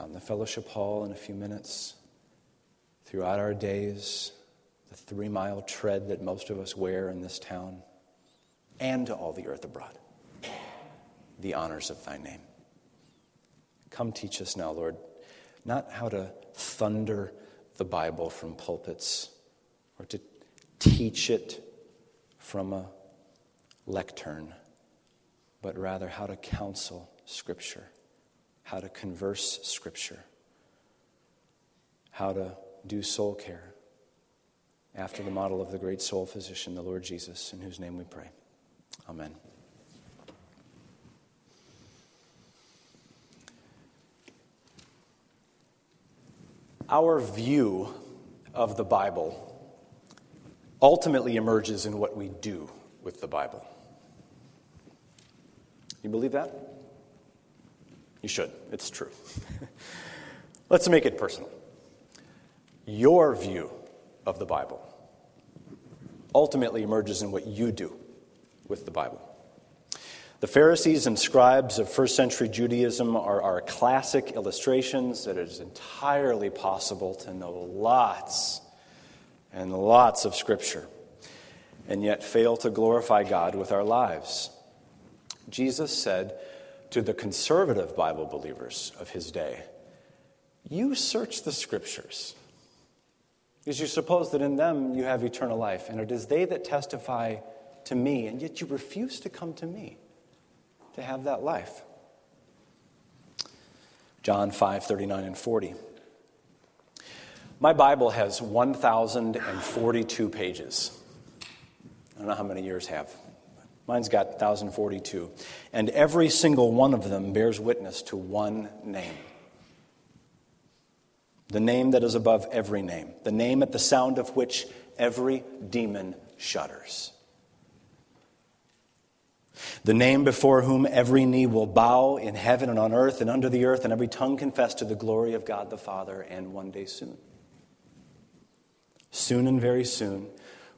out in the fellowship hall in a few minutes, throughout our days, the three mile tread that most of us wear in this town, and to all the earth abroad, the honors of thy name. Come teach us now, Lord, not how to thunder the Bible from pulpits or to teach it from a lectern, but rather how to counsel Scripture, how to converse Scripture, how to do soul care after the model of the great soul physician, the Lord Jesus, in whose name we pray. Amen. Our view of the Bible ultimately emerges in what we do with the Bible. You believe that? You should. It's true. Let's make it personal. Your view of the Bible ultimately emerges in what you do with the Bible. The Pharisees and scribes of first century Judaism are, are classic illustrations that it is entirely possible to know lots and lots of Scripture and yet fail to glorify God with our lives. Jesus said to the conservative Bible believers of his day, You search the Scriptures because you suppose that in them you have eternal life, and it is they that testify to me, and yet you refuse to come to me to have that life. John 5 39 and 40. My Bible has 1,042 pages. I don't know how many yours have. Mine's got 1,042. And every single one of them bears witness to one name the name that is above every name, the name at the sound of which every demon shudders. The name before whom every knee will bow in heaven and on earth and under the earth, and every tongue confess to the glory of God the Father, and one day soon. Soon and very soon,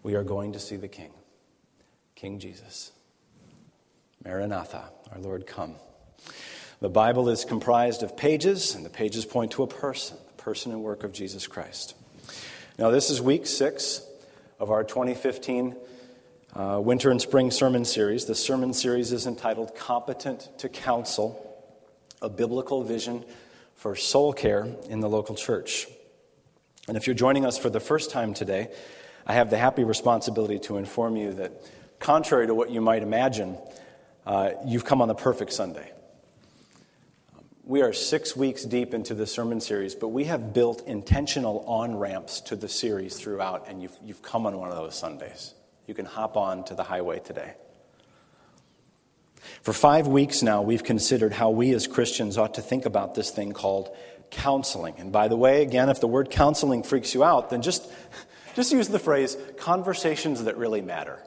we are going to see the King, King Jesus. Maranatha, our Lord, come. The Bible is comprised of pages, and the pages point to a person, the person and work of Jesus Christ. Now, this is week six of our 2015 uh, winter and spring sermon series. The sermon series is entitled Competent to Counsel A Biblical Vision for Soul Care in the Local Church. And if you're joining us for the first time today, I have the happy responsibility to inform you that, contrary to what you might imagine, uh, you've come on the perfect Sunday. We are six weeks deep into the sermon series, but we have built intentional on ramps to the series throughout, and you've, you've come on one of those Sundays. You can hop on to the highway today. For five weeks now, we've considered how we as Christians ought to think about this thing called counseling. And by the way, again, if the word counseling freaks you out, then just, just use the phrase conversations that really matter.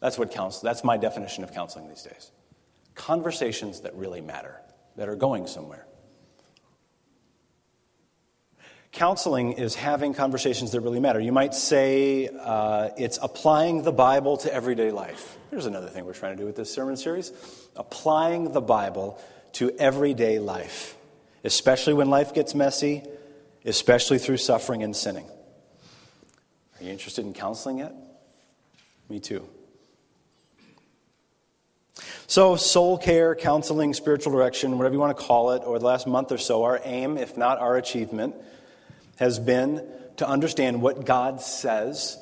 That's what counsel, that's my definition of counseling these days. Conversations that really matter, that are going somewhere. Counseling is having conversations that really matter. You might say uh, it's applying the Bible to everyday life. Here's another thing we're trying to do with this sermon series applying the Bible to everyday life especially when life gets messy, especially through suffering and sinning. Are you interested in counseling yet? Me too. So, soul care, counseling, spiritual direction, whatever you want to call it, over the last month or so, our aim, if not our achievement, has been to understand what God says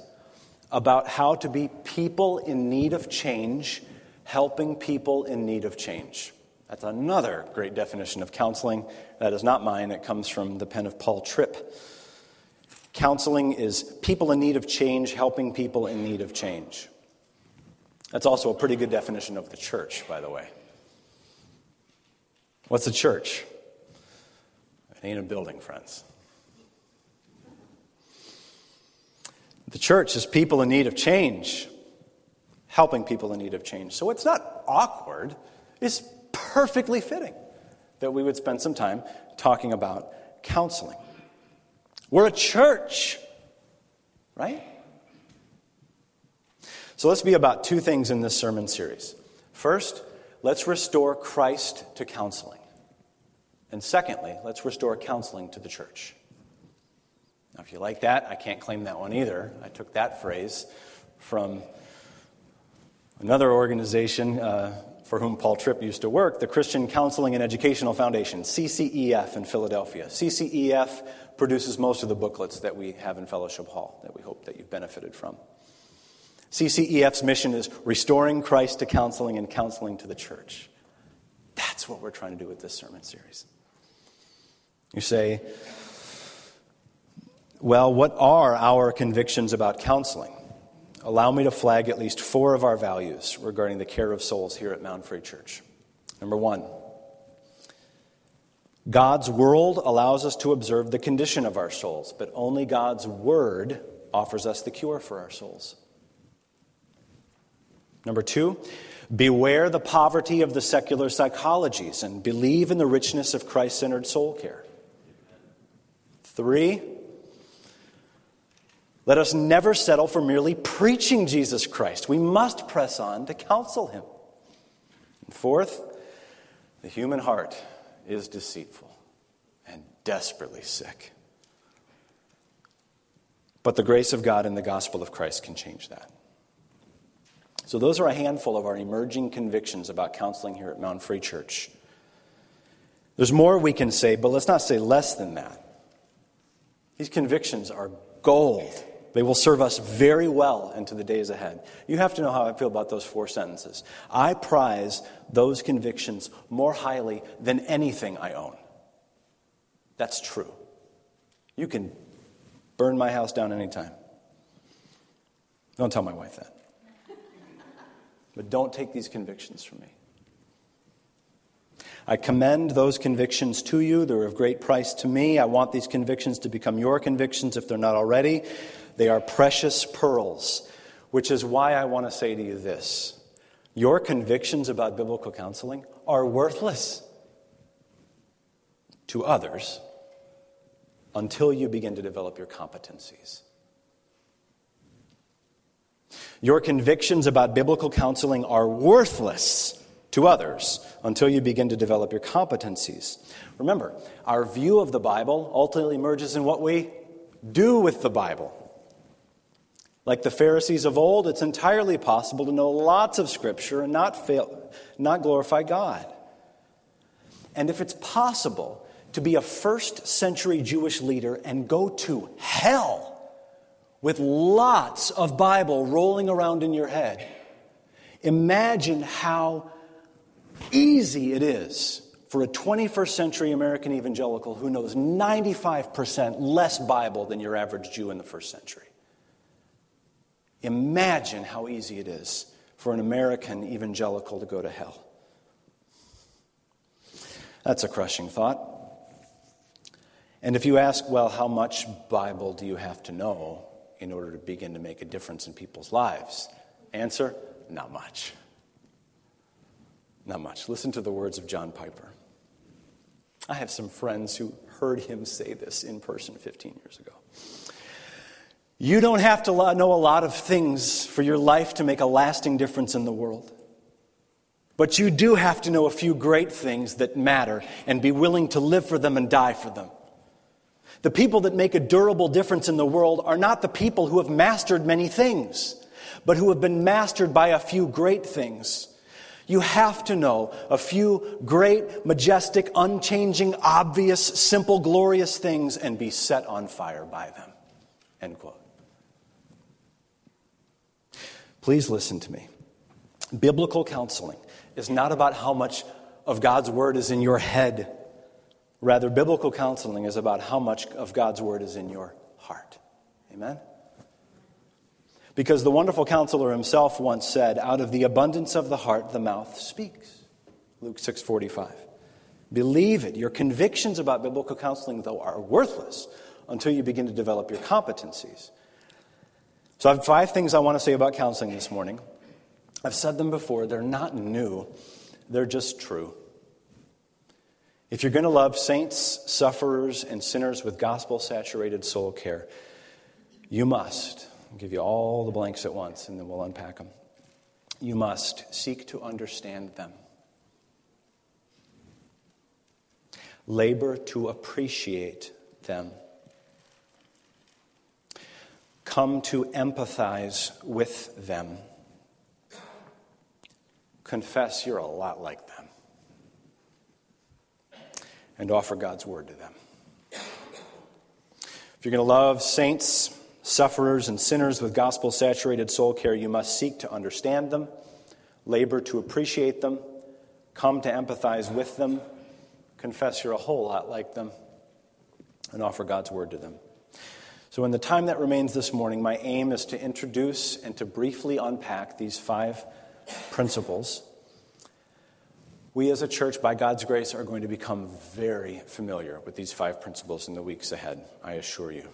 about how to be people in need of change, helping people in need of change. That's another great definition of counseling. That is not mine, it comes from the pen of Paul Tripp. Counseling is people in need of change helping people in need of change. That's also a pretty good definition of the church, by the way. What's a church? It ain't a building, friends. The church is people in need of change, helping people in need of change. So it's not awkward, it's perfectly fitting that we would spend some time talking about counseling. We're a church, right? So let's be about two things in this sermon series. First, let's restore Christ to counseling. And secondly, let's restore counseling to the church. Now, if you like that, I can't claim that one either. I took that phrase from another organization uh, for whom Paul Tripp used to work, the Christian Counseling and Educational Foundation, CCEF in Philadelphia. CCEF produces most of the booklets that we have in Fellowship Hall that we hope that you've benefited from. CCEF's mission is restoring Christ to counseling and counseling to the church. That's what we're trying to do with this sermon series. You say, well, what are our convictions about counseling? Allow me to flag at least four of our values regarding the care of souls here at Mount Free Church. Number one, God's world allows us to observe the condition of our souls, but only God's word offers us the cure for our souls. Number two, beware the poverty of the secular psychologies and believe in the richness of Christ centered soul care. Three, let us never settle for merely preaching Jesus Christ. We must press on to counsel him. And fourth, the human heart is deceitful and desperately sick. But the grace of God and the gospel of Christ can change that. So, those are a handful of our emerging convictions about counseling here at Mount Free Church. There's more we can say, but let's not say less than that. These convictions are gold. They will serve us very well into the days ahead. You have to know how I feel about those four sentences. I prize those convictions more highly than anything I own. That's true. You can burn my house down anytime. Don't tell my wife that. But don't take these convictions from me. I commend those convictions to you. They're of great price to me. I want these convictions to become your convictions if they're not already. They are precious pearls, which is why I want to say to you this Your convictions about biblical counseling are worthless to others until you begin to develop your competencies. Your convictions about biblical counseling are worthless to others until you begin to develop your competencies. Remember, our view of the Bible ultimately emerges in what we do with the Bible. Like the Pharisees of old, it's entirely possible to know lots of Scripture and not, fail, not glorify God. And if it's possible to be a first century Jewish leader and go to hell with lots of Bible rolling around in your head, imagine how easy it is for a 21st century American evangelical who knows 95% less Bible than your average Jew in the first century. Imagine how easy it is for an American evangelical to go to hell. That's a crushing thought. And if you ask, well, how much Bible do you have to know? In order to begin to make a difference in people's lives? Answer not much. Not much. Listen to the words of John Piper. I have some friends who heard him say this in person 15 years ago. You don't have to know a lot of things for your life to make a lasting difference in the world. But you do have to know a few great things that matter and be willing to live for them and die for them. The people that make a durable difference in the world are not the people who have mastered many things, but who have been mastered by a few great things. You have to know a few great, majestic, unchanging, obvious, simple, glorious things and be set on fire by them. End quote. Please listen to me. Biblical counseling is not about how much of God's word is in your head Rather, biblical counseling is about how much of God's word is in your heart. Amen? Because the wonderful counselor himself once said, out of the abundance of the heart, the mouth speaks. Luke 6:45. Believe it. Your convictions about biblical counseling, though, are worthless until you begin to develop your competencies. So I have five things I want to say about counseling this morning. I've said them before, they're not new, they're just true. If you're going to love saints, sufferers, and sinners with gospel saturated soul care, you must, I'll give you all the blanks at once and then we'll unpack them. You must seek to understand them. labor to appreciate them. Come to empathize with them. Confess you're a lot like them. And offer God's word to them. If you're going to love saints, sufferers, and sinners with gospel saturated soul care, you must seek to understand them, labor to appreciate them, come to empathize with them, confess you're a whole lot like them, and offer God's word to them. So, in the time that remains this morning, my aim is to introduce and to briefly unpack these five principles. We as a church, by God's grace, are going to become very familiar with these five principles in the weeks ahead, I assure you.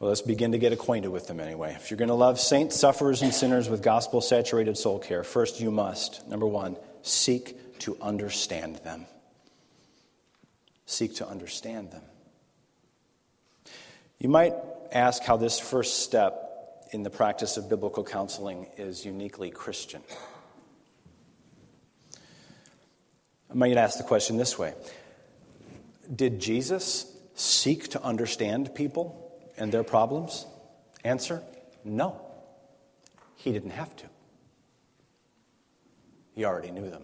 Well, let's begin to get acquainted with them anyway. If you're going to love saints, sufferers, and sinners with gospel saturated soul care, first you must, number one, seek to understand them. Seek to understand them. You might ask how this first step in the practice of biblical counseling is uniquely Christian. I might ask the question this way Did Jesus seek to understand people and their problems? Answer no. He didn't have to, he already knew them.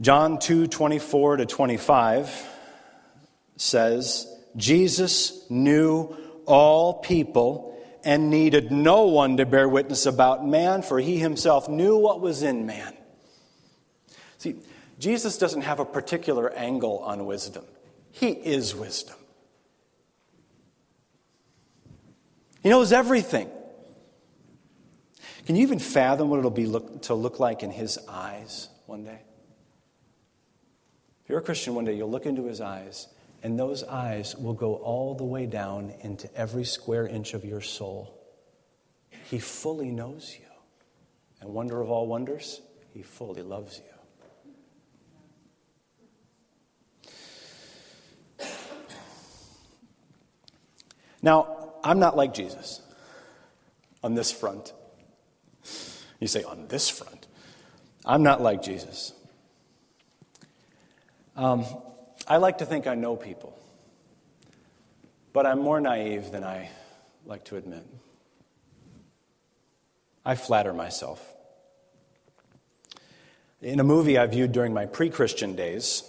John 2 24 to 25 says, Jesus knew all people and needed no one to bear witness about man, for he himself knew what was in man. See, Jesus doesn't have a particular angle on wisdom, he is wisdom. He knows everything. Can you even fathom what it'll be look, to look like in his eyes one day? If you're a Christian one day, you'll look into his eyes, and those eyes will go all the way down into every square inch of your soul. He fully knows you. And wonder of all wonders, he fully loves you. Now, I'm not like Jesus on this front. You say, on this front. I'm not like Jesus. Um, I like to think I know people, but I'm more naive than I like to admit. I flatter myself. In a movie I viewed during my pre Christian days,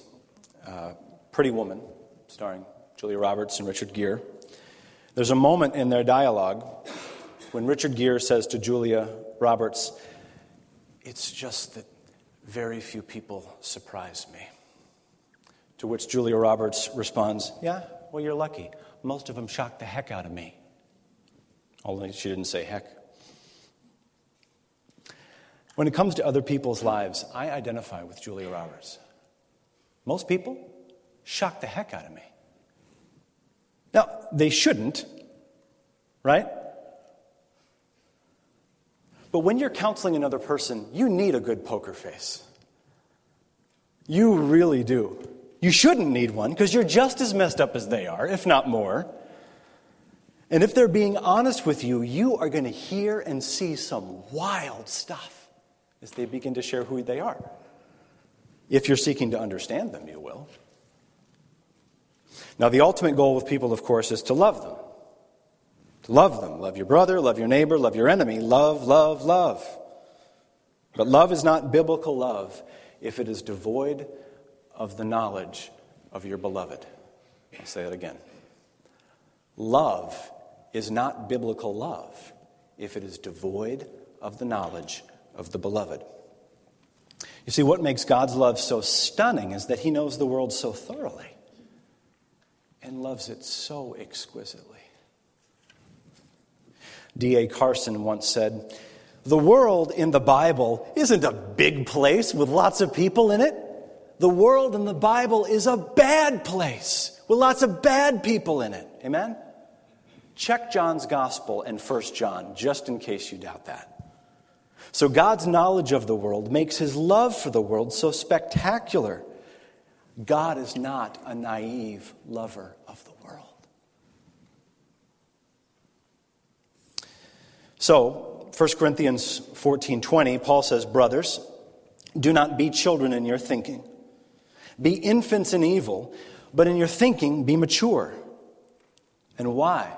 uh, Pretty Woman, starring Julia Roberts and Richard Gere, there's a moment in their dialogue when Richard Gere says to Julia Roberts, It's just that very few people surprise me. To which Julia Roberts responds, Yeah, well, you're lucky. Most of them shocked the heck out of me. Only she didn't say heck. When it comes to other people's lives, I identify with Julia Roberts. Most people shock the heck out of me. Now, they shouldn't, right? But when you're counseling another person, you need a good poker face. You really do. You shouldn't need one because you're just as messed up as they are, if not more. And if they're being honest with you, you are going to hear and see some wild stuff as they begin to share who they are. If you're seeking to understand them, you will. Now, the ultimate goal with people, of course, is to love them. To love them. Love your brother, love your neighbor, love your enemy. Love, love, love. But love is not biblical love if it is devoid of the knowledge of your beloved. I'll say it again. Love is not biblical love if it is devoid of the knowledge of the beloved. You see, what makes God's love so stunning is that He knows the world so thoroughly and loves it so exquisitely. D.A. Carson once said, The world in the Bible isn't a big place with lots of people in it the world and the Bible is a bad place with lots of bad people in it. Amen? Check John's Gospel and 1 John, just in case you doubt that. So, God's knowledge of the world makes his love for the world so spectacular. God is not a naive lover of the world. So, 1 Corinthians 14 20, Paul says, Brothers, Do not be children in your thinking. Be infants in evil, but in your thinking be mature. And why?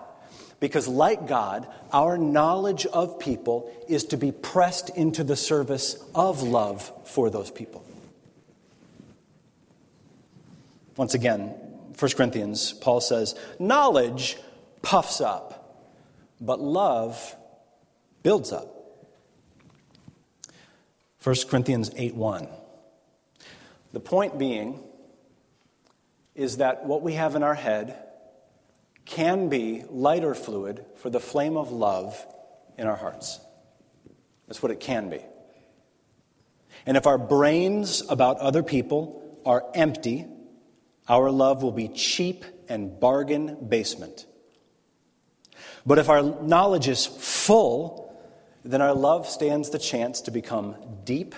Because, like God, our knowledge of people is to be pressed into the service of love for those people. Once again, 1 Corinthians, Paul says, Knowledge puffs up, but love builds up. 1 Corinthians 8 1. The point being is that what we have in our head can be lighter fluid for the flame of love in our hearts. That's what it can be. And if our brains about other people are empty, our love will be cheap and bargain basement. But if our knowledge is full, then our love stands the chance to become deep,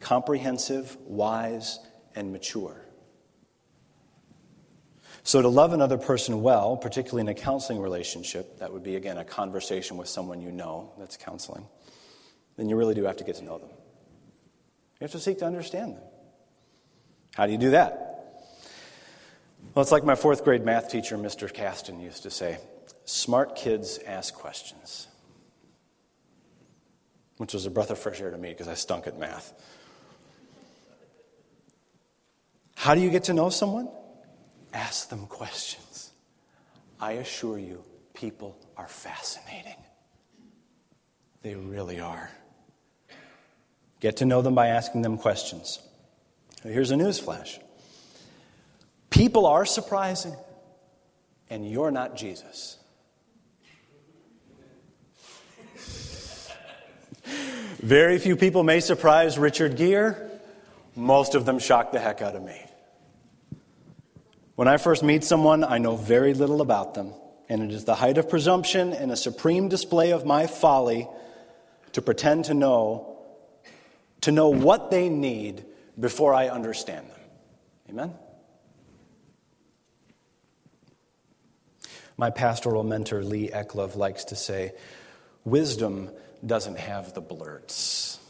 comprehensive, wise, and mature. So, to love another person well, particularly in a counseling relationship, that would be, again, a conversation with someone you know that's counseling, then you really do have to get to know them. You have to seek to understand them. How do you do that? Well, it's like my fourth grade math teacher, Mr. Caston, used to say smart kids ask questions, which was a breath of fresh air to me because I stunk at math. How do you get to know someone? Ask them questions. I assure you, people are fascinating. They really are. Get to know them by asking them questions. Here's a news flash people are surprising, and you're not Jesus. Very few people may surprise Richard Gere. Most of them shock the heck out of me. When I first meet someone, I know very little about them, and it is the height of presumption and a supreme display of my folly to pretend to know to know what they need before I understand them. Amen. My pastoral mentor Lee Eclov likes to say, wisdom doesn't have the blurts.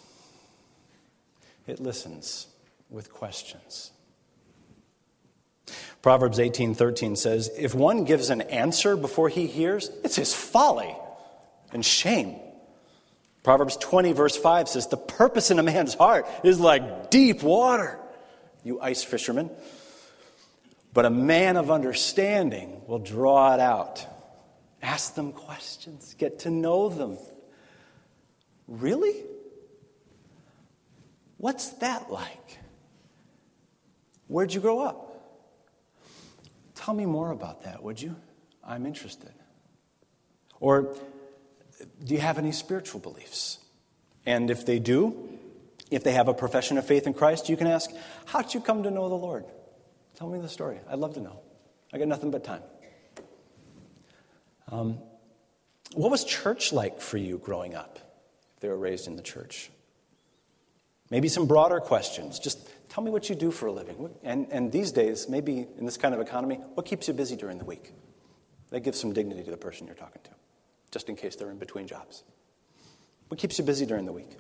It listens with questions. Proverbs 18:13 says, "If one gives an answer before he hears, it's his folly and shame." Proverbs 20 verse 5 says, "The purpose in a man's heart is like deep water." You ice fishermen. But a man of understanding will draw it out. Ask them questions, get to know them. Really? What's that like? Where'd you grow up? Tell me more about that, would you? I'm interested. Or do you have any spiritual beliefs? And if they do, if they have a profession of faith in Christ, you can ask, How did you come to know the Lord? Tell me the story. I'd love to know. I got nothing but time. Um, what was church like for you growing up, if they were raised in the church? Maybe some broader questions. Just Tell me what you do for a living. And, and these days, maybe in this kind of economy, what keeps you busy during the week? That gives some dignity to the person you're talking to, just in case they're in between jobs. What keeps you busy during the week?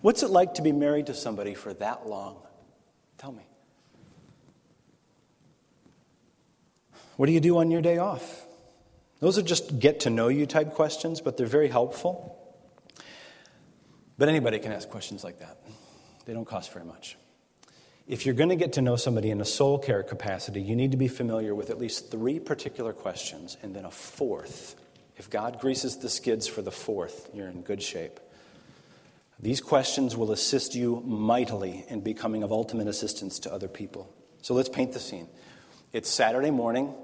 What's it like to be married to somebody for that long? Tell me. What do you do on your day off? Those are just get to know you type questions, but they're very helpful. But anybody can ask questions like that. They don't cost very much. If you're going to get to know somebody in a soul care capacity, you need to be familiar with at least three particular questions and then a fourth. If God greases the skids for the fourth, you're in good shape. These questions will assist you mightily in becoming of ultimate assistance to other people. So let's paint the scene. It's Saturday morning.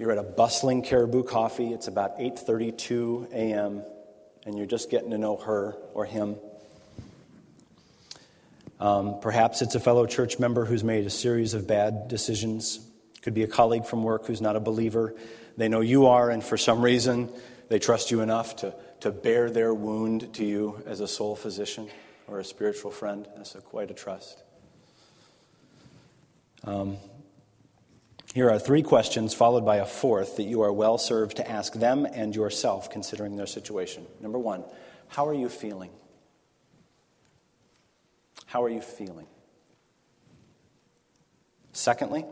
You're at a bustling Caribou Coffee. It's about 8:32 a.m. and you're just getting to know her or him. Um, perhaps it's a fellow church member who's made a series of bad decisions. Could be a colleague from work who's not a believer. They know you are, and for some reason, they trust you enough to, to bear their wound to you as a soul physician or a spiritual friend. That's a, quite a trust. Um, here are three questions, followed by a fourth, that you are well served to ask them and yourself, considering their situation. Number one, how are you feeling? How are you feeling? Secondly,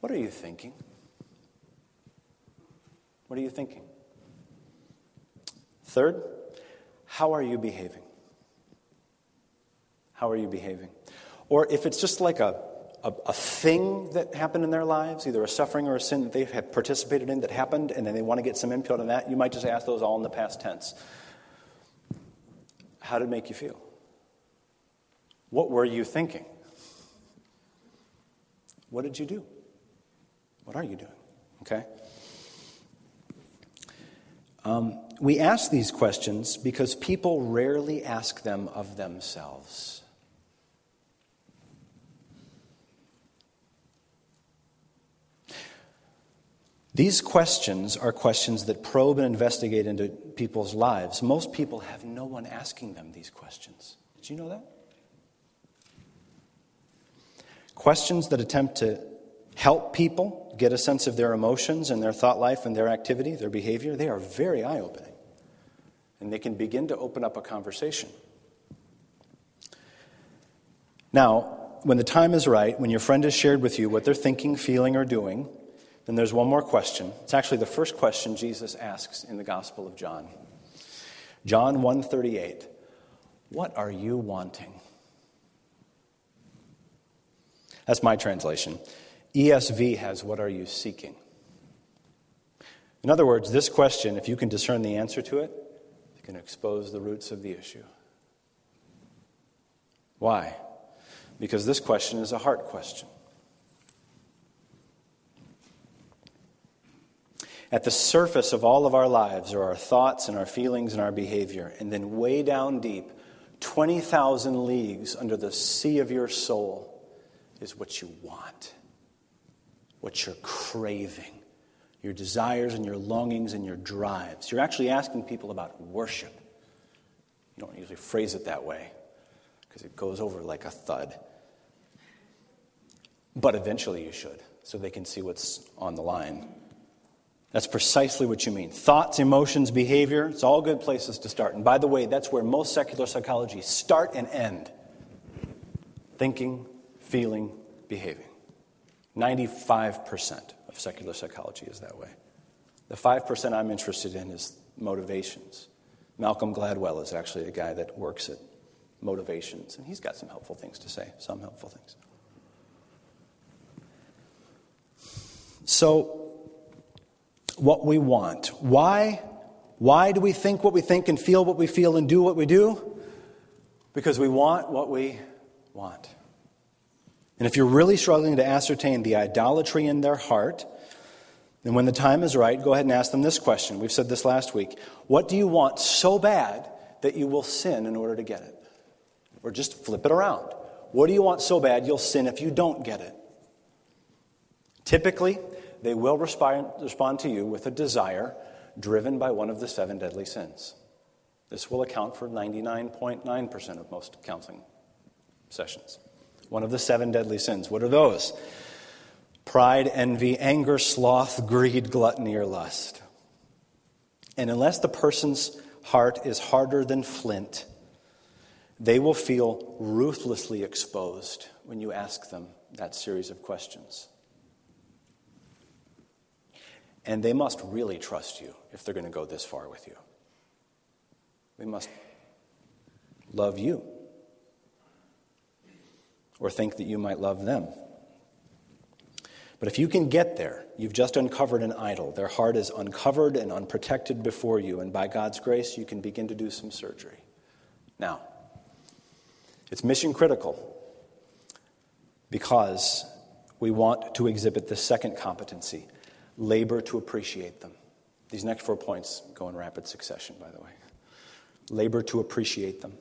what are you thinking? What are you thinking? Third, how are you behaving? How are you behaving? Or if it's just like a, a, a, thing that happened in their lives, either a suffering or a sin that they have participated in that happened, and then they want to get some input on that, you might just ask those all in the past tense. How did it make you feel? What were you thinking? What did you do? What are you doing? Okay? Um, we ask these questions because people rarely ask them of themselves. These questions are questions that probe and investigate into people's lives. Most people have no one asking them these questions. Did you know that? Questions that attempt to help people get a sense of their emotions and their thought life and their activity, their behavior, they are very eye opening. And they can begin to open up a conversation. Now, when the time is right, when your friend has shared with you what they're thinking, feeling, or doing, then there's one more question. It's actually the first question Jesus asks in the Gospel of John. John 138. What are you wanting? That's my translation. ESV has what are you seeking? In other words, this question, if you can discern the answer to it, you can expose the roots of the issue. Why? Because this question is a heart question. At the surface of all of our lives are our thoughts and our feelings and our behavior. And then, way down deep, 20,000 leagues under the sea of your soul, is what you want, what you're craving, your desires and your longings and your drives. You're actually asking people about worship. You don't usually phrase it that way because it goes over like a thud. But eventually you should, so they can see what's on the line. That's precisely what you mean. Thoughts, emotions, behavior, it's all good places to start. And by the way, that's where most secular psychology start and end. Thinking, feeling, behaving. 95% of secular psychology is that way. The 5% I'm interested in is motivations. Malcolm Gladwell is actually a guy that works at motivations, and he's got some helpful things to say, some helpful things. So, what we want. Why? Why do we think what we think and feel what we feel and do what we do? Because we want what we want. And if you're really struggling to ascertain the idolatry in their heart, then when the time is right, go ahead and ask them this question. We've said this last week. What do you want so bad that you will sin in order to get it? Or just flip it around. What do you want so bad you'll sin if you don't get it? Typically, they will respond, respond to you with a desire driven by one of the seven deadly sins. This will account for 99.9% of most counseling sessions. One of the seven deadly sins. What are those? Pride, envy, anger, sloth, greed, gluttony, or lust. And unless the person's heart is harder than flint, they will feel ruthlessly exposed when you ask them that series of questions. And they must really trust you if they're going to go this far with you. They must love you or think that you might love them. But if you can get there, you've just uncovered an idol. Their heart is uncovered and unprotected before you, and by God's grace, you can begin to do some surgery. Now, it's mission critical because we want to exhibit the second competency labor to appreciate them. These next four points go in rapid succession, by the way. Labor to appreciate them.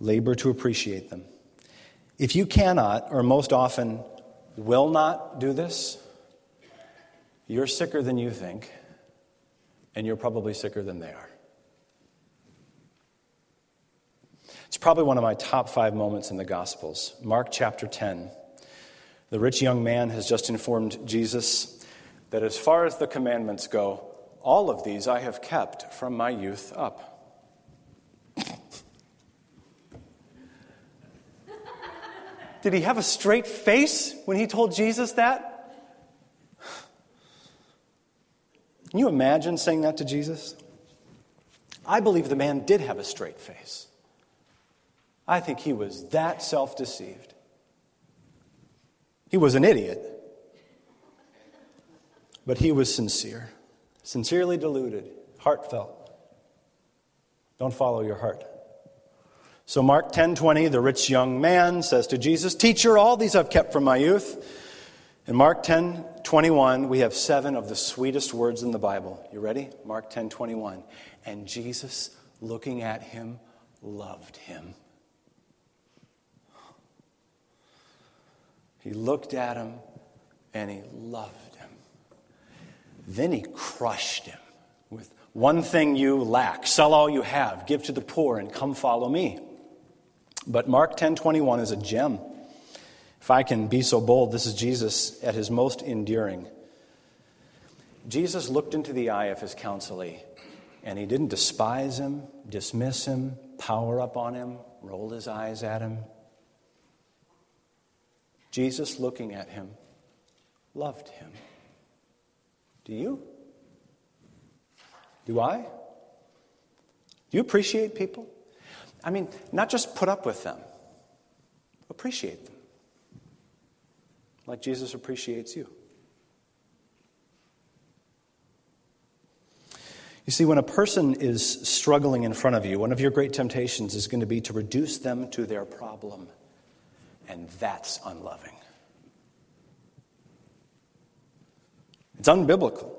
Labor to appreciate them. If you cannot, or most often will not do this, you're sicker than you think, and you're probably sicker than they are. It's probably one of my top five moments in the Gospels. Mark chapter 10. The rich young man has just informed Jesus that as far as the commandments go, all of these I have kept from my youth up. Did he have a straight face when he told Jesus that? Can you imagine saying that to Jesus? I believe the man did have a straight face. I think he was that self deceived. He was an idiot, but he was sincere, sincerely deluded, heartfelt. Don't follow your heart. So Mark 10:20, the rich young man says to Jesus, "Teacher, all these I've kept from my youth." In Mark 10:21, we have seven of the sweetest words in the Bible. You ready? Mark 10:21. And Jesus, looking at him, loved him. He looked at him and he loved him. Then he crushed him with one thing you lack, sell all you have, give to the poor and come follow me. But Mark 10:21 is a gem. If I can be so bold, this is Jesus at his most endearing. Jesus looked into the eye of his counselee, and he didn't despise him, dismiss him, power up on him, roll his eyes at him. Jesus, looking at him, loved him. Do you? Do I? Do you appreciate people? I mean, not just put up with them, appreciate them like Jesus appreciates you. You see, when a person is struggling in front of you, one of your great temptations is going to be to reduce them to their problem. And that's unloving. It's unbiblical.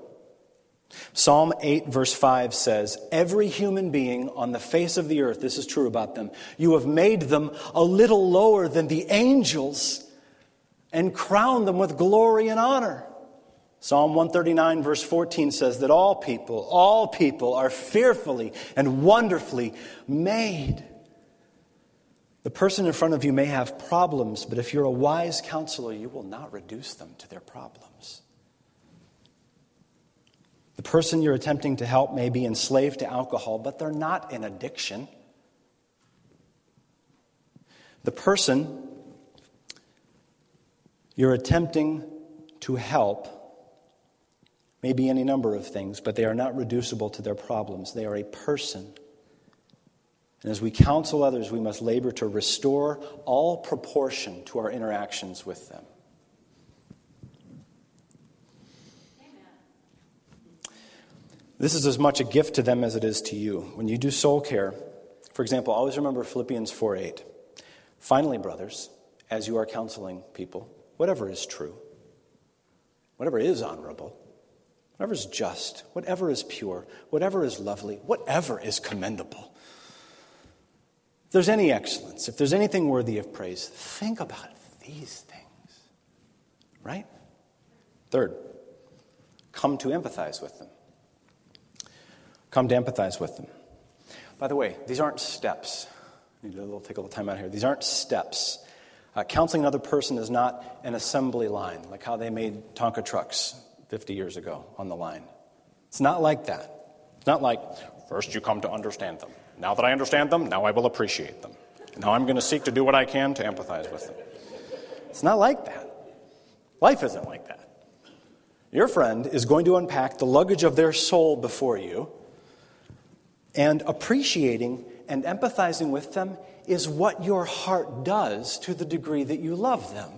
Psalm 8, verse 5 says, Every human being on the face of the earth, this is true about them, you have made them a little lower than the angels and crowned them with glory and honor. Psalm 139, verse 14 says that all people, all people are fearfully and wonderfully made. The person in front of you may have problems, but if you're a wise counselor, you will not reduce them to their problems. The person you're attempting to help may be enslaved to alcohol, but they're not in addiction. The person you're attempting to help may be any number of things, but they are not reducible to their problems. They are a person. And as we counsel others, we must labor to restore all proportion to our interactions with them. This is as much a gift to them as it is to you. When you do soul care, for example, always remember Philippians 4 8. Finally, brothers, as you are counseling people, whatever is true, whatever is honorable, whatever is just, whatever is pure, whatever is lovely, whatever is commendable. If there's any excellence, if there's anything worthy of praise, think about these things. Right? Third, come to empathize with them. Come to empathize with them. By the way, these aren't steps. I need to take a little time out here. These aren't steps. Uh, counseling another person is not an assembly line, like how they made Tonka trucks 50 years ago on the line. It's not like that. It's not like, first you come to understand them. Now that I understand them, now I will appreciate them. Now I'm going to seek to do what I can to empathize with them. It's not like that. Life isn't like that. Your friend is going to unpack the luggage of their soul before you, and appreciating and empathizing with them is what your heart does to the degree that you love them.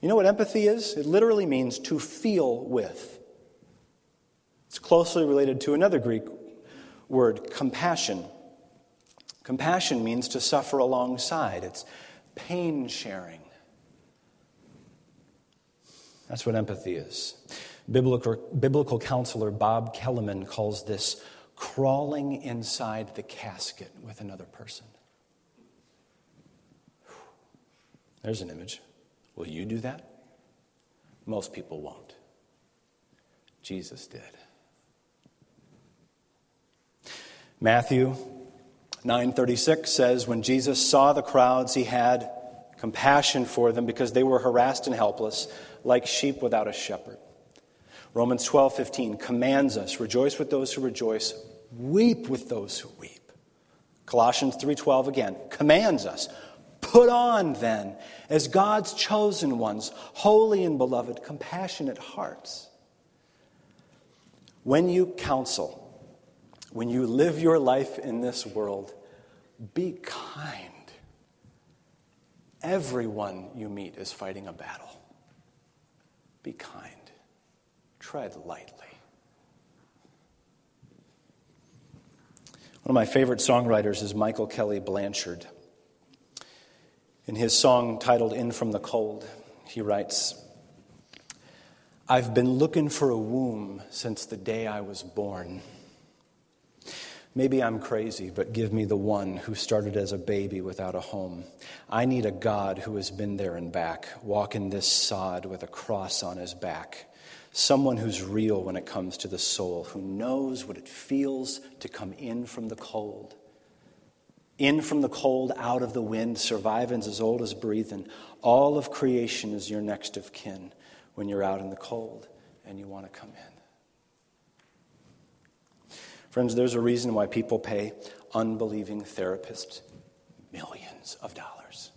You know what empathy is? It literally means to feel with. It's closely related to another Greek word, compassion. Compassion means to suffer alongside, it's pain sharing. That's what empathy is. Biblical, biblical counselor Bob Kellemen calls this crawling inside the casket with another person. There's an image. Will you do that? Most people won't. Jesus did. Matthew 9:36 says when Jesus saw the crowds he had compassion for them because they were harassed and helpless like sheep without a shepherd. Romans 12, 15 commands us rejoice with those who rejoice, weep with those who weep. Colossians 3:12 again commands us Put on, then, as God's chosen ones, holy and beloved, compassionate hearts. When you counsel, when you live your life in this world, be kind. Everyone you meet is fighting a battle. Be kind. Tread lightly. One of my favorite songwriters is Michael Kelly Blanchard. In his song titled In From the Cold, he writes I've been looking for a womb since the day I was born. Maybe I'm crazy, but give me the one who started as a baby without a home. I need a God who has been there and back, walking this sod with a cross on his back. Someone who's real when it comes to the soul, who knows what it feels to come in from the cold in from the cold, out of the wind, surviving's as old as breathing. All of creation is your next of kin when you're out in the cold and you want to come in. Friends, there's a reason why people pay unbelieving therapists millions of dollars.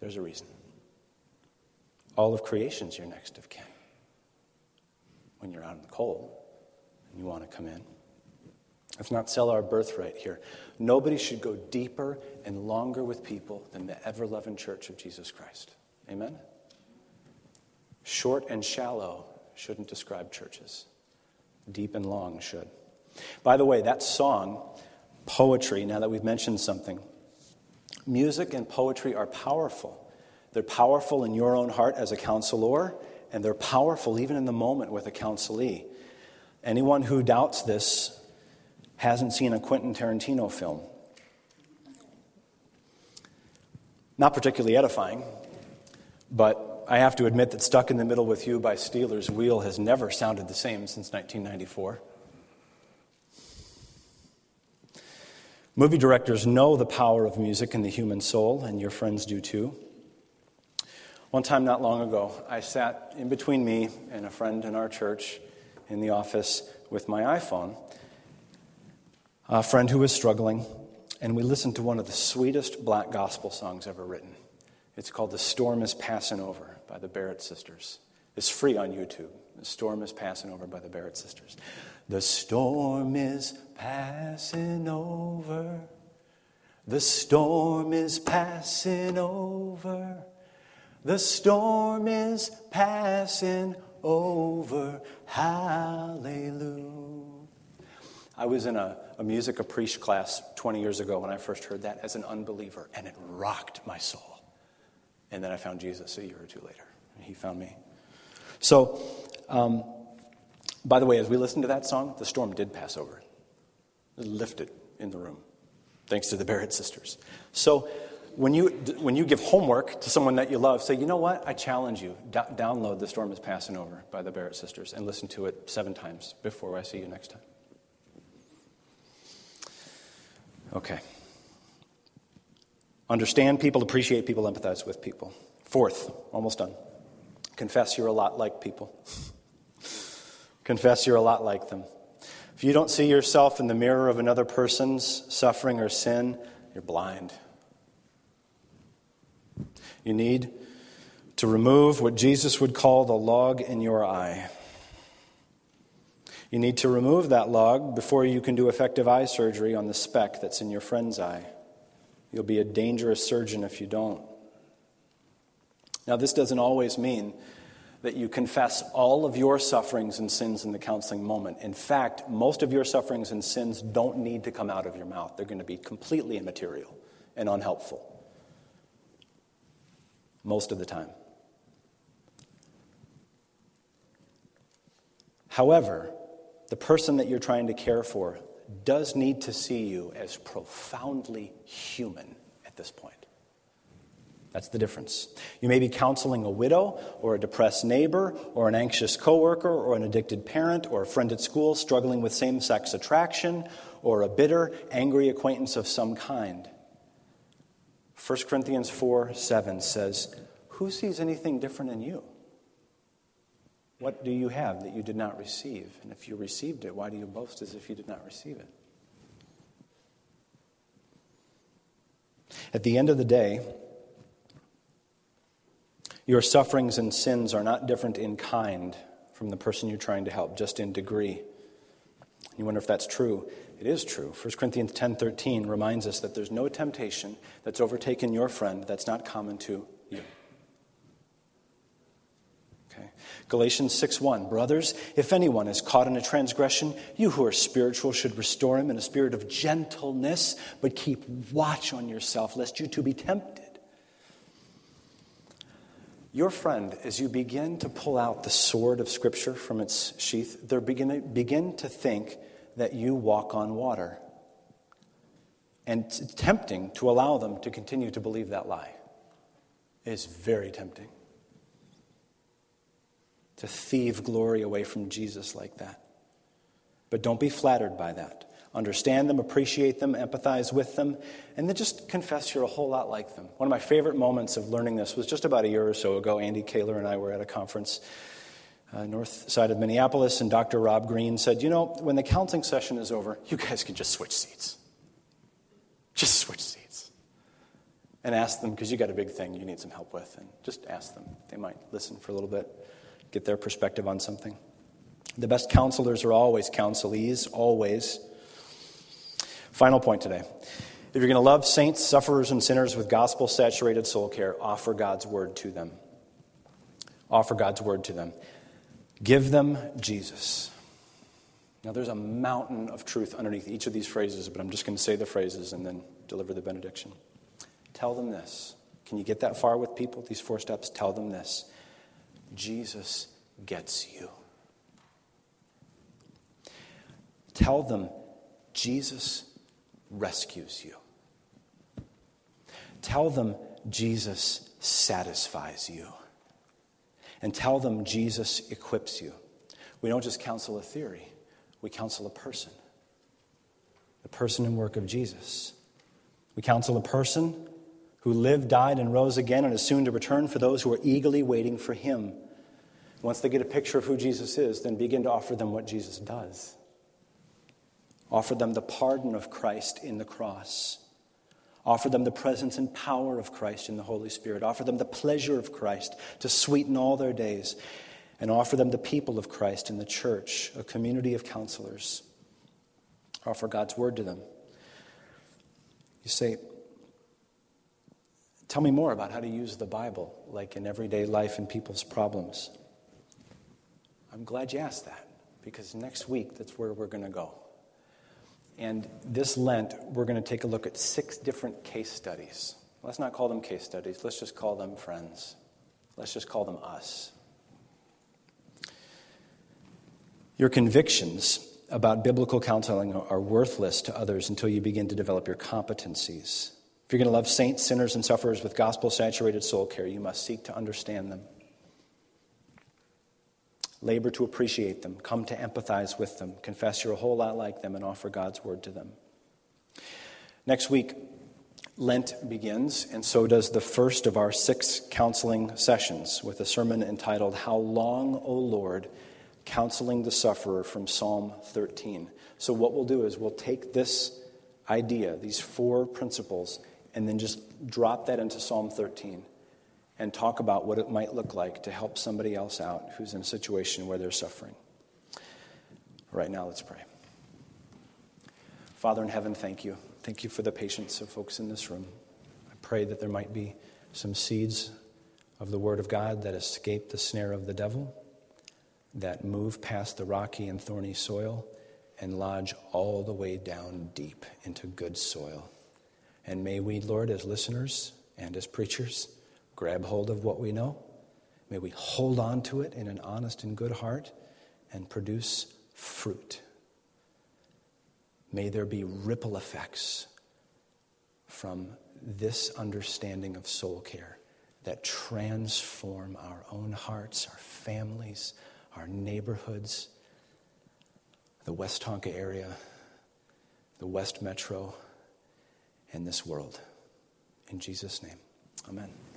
There's a reason. All of creation's your next of kin when you're out in the cold and you want to come in. Let's not sell our birthright here. Nobody should go deeper and longer with people than the ever loving church of Jesus Christ. Amen? Short and shallow shouldn't describe churches, deep and long should. By the way, that song, poetry, now that we've mentioned something, music and poetry are powerful. They're powerful in your own heart as a counselor, and they're powerful even in the moment with a counselee. Anyone who doubts this hasn't seen a Quentin Tarantino film. Not particularly edifying, but I have to admit that Stuck in the Middle with You by Stealers Wheel has never sounded the same since 1994. Movie directors know the power of music in the human soul, and your friends do too. One time, not long ago, I sat in between me and a friend in our church in the office with my iPhone a friend who was struggling, and we listened to one of the sweetest black gospel songs ever written. It's called The Storm is Passing Over by the Barrett Sisters. It's free on YouTube. The Storm is Passing Over by the Barrett Sisters. The storm is passing over. The storm is passing over. The storm is passing over. Hallelujah. I was in a, a music caprice class 20 years ago when I first heard that as an unbeliever, and it rocked my soul. And then I found Jesus a year or two later, and he found me. So, um, by the way, as we listened to that song, the storm did pass over. It lifted in the room, thanks to the Barrett sisters. So, when you, when you give homework to someone that you love, say, you know what? I challenge you. Download The Storm is Passing Over by the Barrett Sisters and listen to it seven times before I see you next time. Okay. Understand people, appreciate people, empathize with people. Fourth, almost done. Confess you're a lot like people. Confess you're a lot like them. If you don't see yourself in the mirror of another person's suffering or sin, you're blind. You need to remove what Jesus would call the log in your eye. You need to remove that log before you can do effective eye surgery on the speck that's in your friend's eye. You'll be a dangerous surgeon if you don't. Now, this doesn't always mean that you confess all of your sufferings and sins in the counseling moment. In fact, most of your sufferings and sins don't need to come out of your mouth, they're going to be completely immaterial and unhelpful. Most of the time. However, the person that you're trying to care for does need to see you as profoundly human at this point. That's the difference. You may be counseling a widow or a depressed neighbor or an anxious coworker or an addicted parent or a friend at school struggling with same-sex attraction or a bitter, angry acquaintance of some kind. 1 Corinthians 4 7 says, Who sees anything different in you? What do you have that you did not receive? And if you received it, why do you boast as if you did not receive it? At the end of the day, your sufferings and sins are not different in kind from the person you're trying to help, just in degree. You wonder if that's true. It is true. 1 Corinthians 10:13 reminds us that there's no temptation that's overtaken your friend that's not common to you. Okay. Galatians 6:1 Brothers, if anyone is caught in a transgression, you who are spiritual should restore him in a spirit of gentleness, but keep watch on yourself lest you too be tempted. Your friend, as you begin to pull out the sword of Scripture from its sheath, they're begin, begin to think that you walk on water. And it's tempting to allow them to continue to believe that lie. It's very tempting to thieve glory away from Jesus like that. But don't be flattered by that understand them, appreciate them, empathize with them, and then just confess you're a whole lot like them. One of my favorite moments of learning this was just about a year or so ago. Andy Kaler and I were at a conference uh, north side of Minneapolis, and Dr. Rob Green said, You know, when the counseling session is over, you guys can just switch seats. Just switch seats. And ask them, because you got a big thing you need some help with, and just ask them. They might listen for a little bit, get their perspective on something. The best counselors are always counselees, always. Final point today. If you're going to love saints, sufferers, and sinners with gospel saturated soul care, offer God's word to them. Offer God's word to them. Give them Jesus. Now, there's a mountain of truth underneath each of these phrases, but I'm just going to say the phrases and then deliver the benediction. Tell them this. Can you get that far with people? These four steps? Tell them this Jesus gets you. Tell them Jesus rescues you. Tell them Jesus satisfies you. And tell them Jesus equips you. We don't just counsel a theory, we counsel a person. The person and work of Jesus. We counsel a person who lived, died, and rose again and is soon to return for those who are eagerly waiting for him. Once they get a picture of who Jesus is, then begin to offer them what Jesus does. Offer them the pardon of Christ in the cross. Offer them the presence and power of Christ in the Holy Spirit. Offer them the pleasure of Christ to sweeten all their days. And offer them the people of Christ in the church, a community of counselors. Offer God's word to them. You say, Tell me more about how to use the Bible, like in everyday life and people's problems. I'm glad you asked that, because next week that's where we're going to go. And this Lent, we're going to take a look at six different case studies. Let's not call them case studies, let's just call them friends. Let's just call them us. Your convictions about biblical counseling are worthless to others until you begin to develop your competencies. If you're going to love saints, sinners, and sufferers with gospel saturated soul care, you must seek to understand them. Labor to appreciate them, come to empathize with them, confess you're a whole lot like them, and offer God's word to them. Next week, Lent begins, and so does the first of our six counseling sessions with a sermon entitled, How Long, O Lord, Counseling the Sufferer from Psalm 13. So, what we'll do is we'll take this idea, these four principles, and then just drop that into Psalm 13 and talk about what it might look like to help somebody else out who's in a situation where they're suffering. Right now, let's pray. Father in heaven, thank you. Thank you for the patience of folks in this room. I pray that there might be some seeds of the Word of God that escape the snare of the devil, that move past the rocky and thorny soil and lodge all the way down deep into good soil. And may we, Lord, as listeners and as preachers, grab hold of what we know. May we hold on to it in an honest and good heart and produce fruit. May there be ripple effects from this understanding of soul care that transform our own hearts, our families, our neighborhoods, the Westonka area, the West Metro, and this world. In Jesus' name, amen.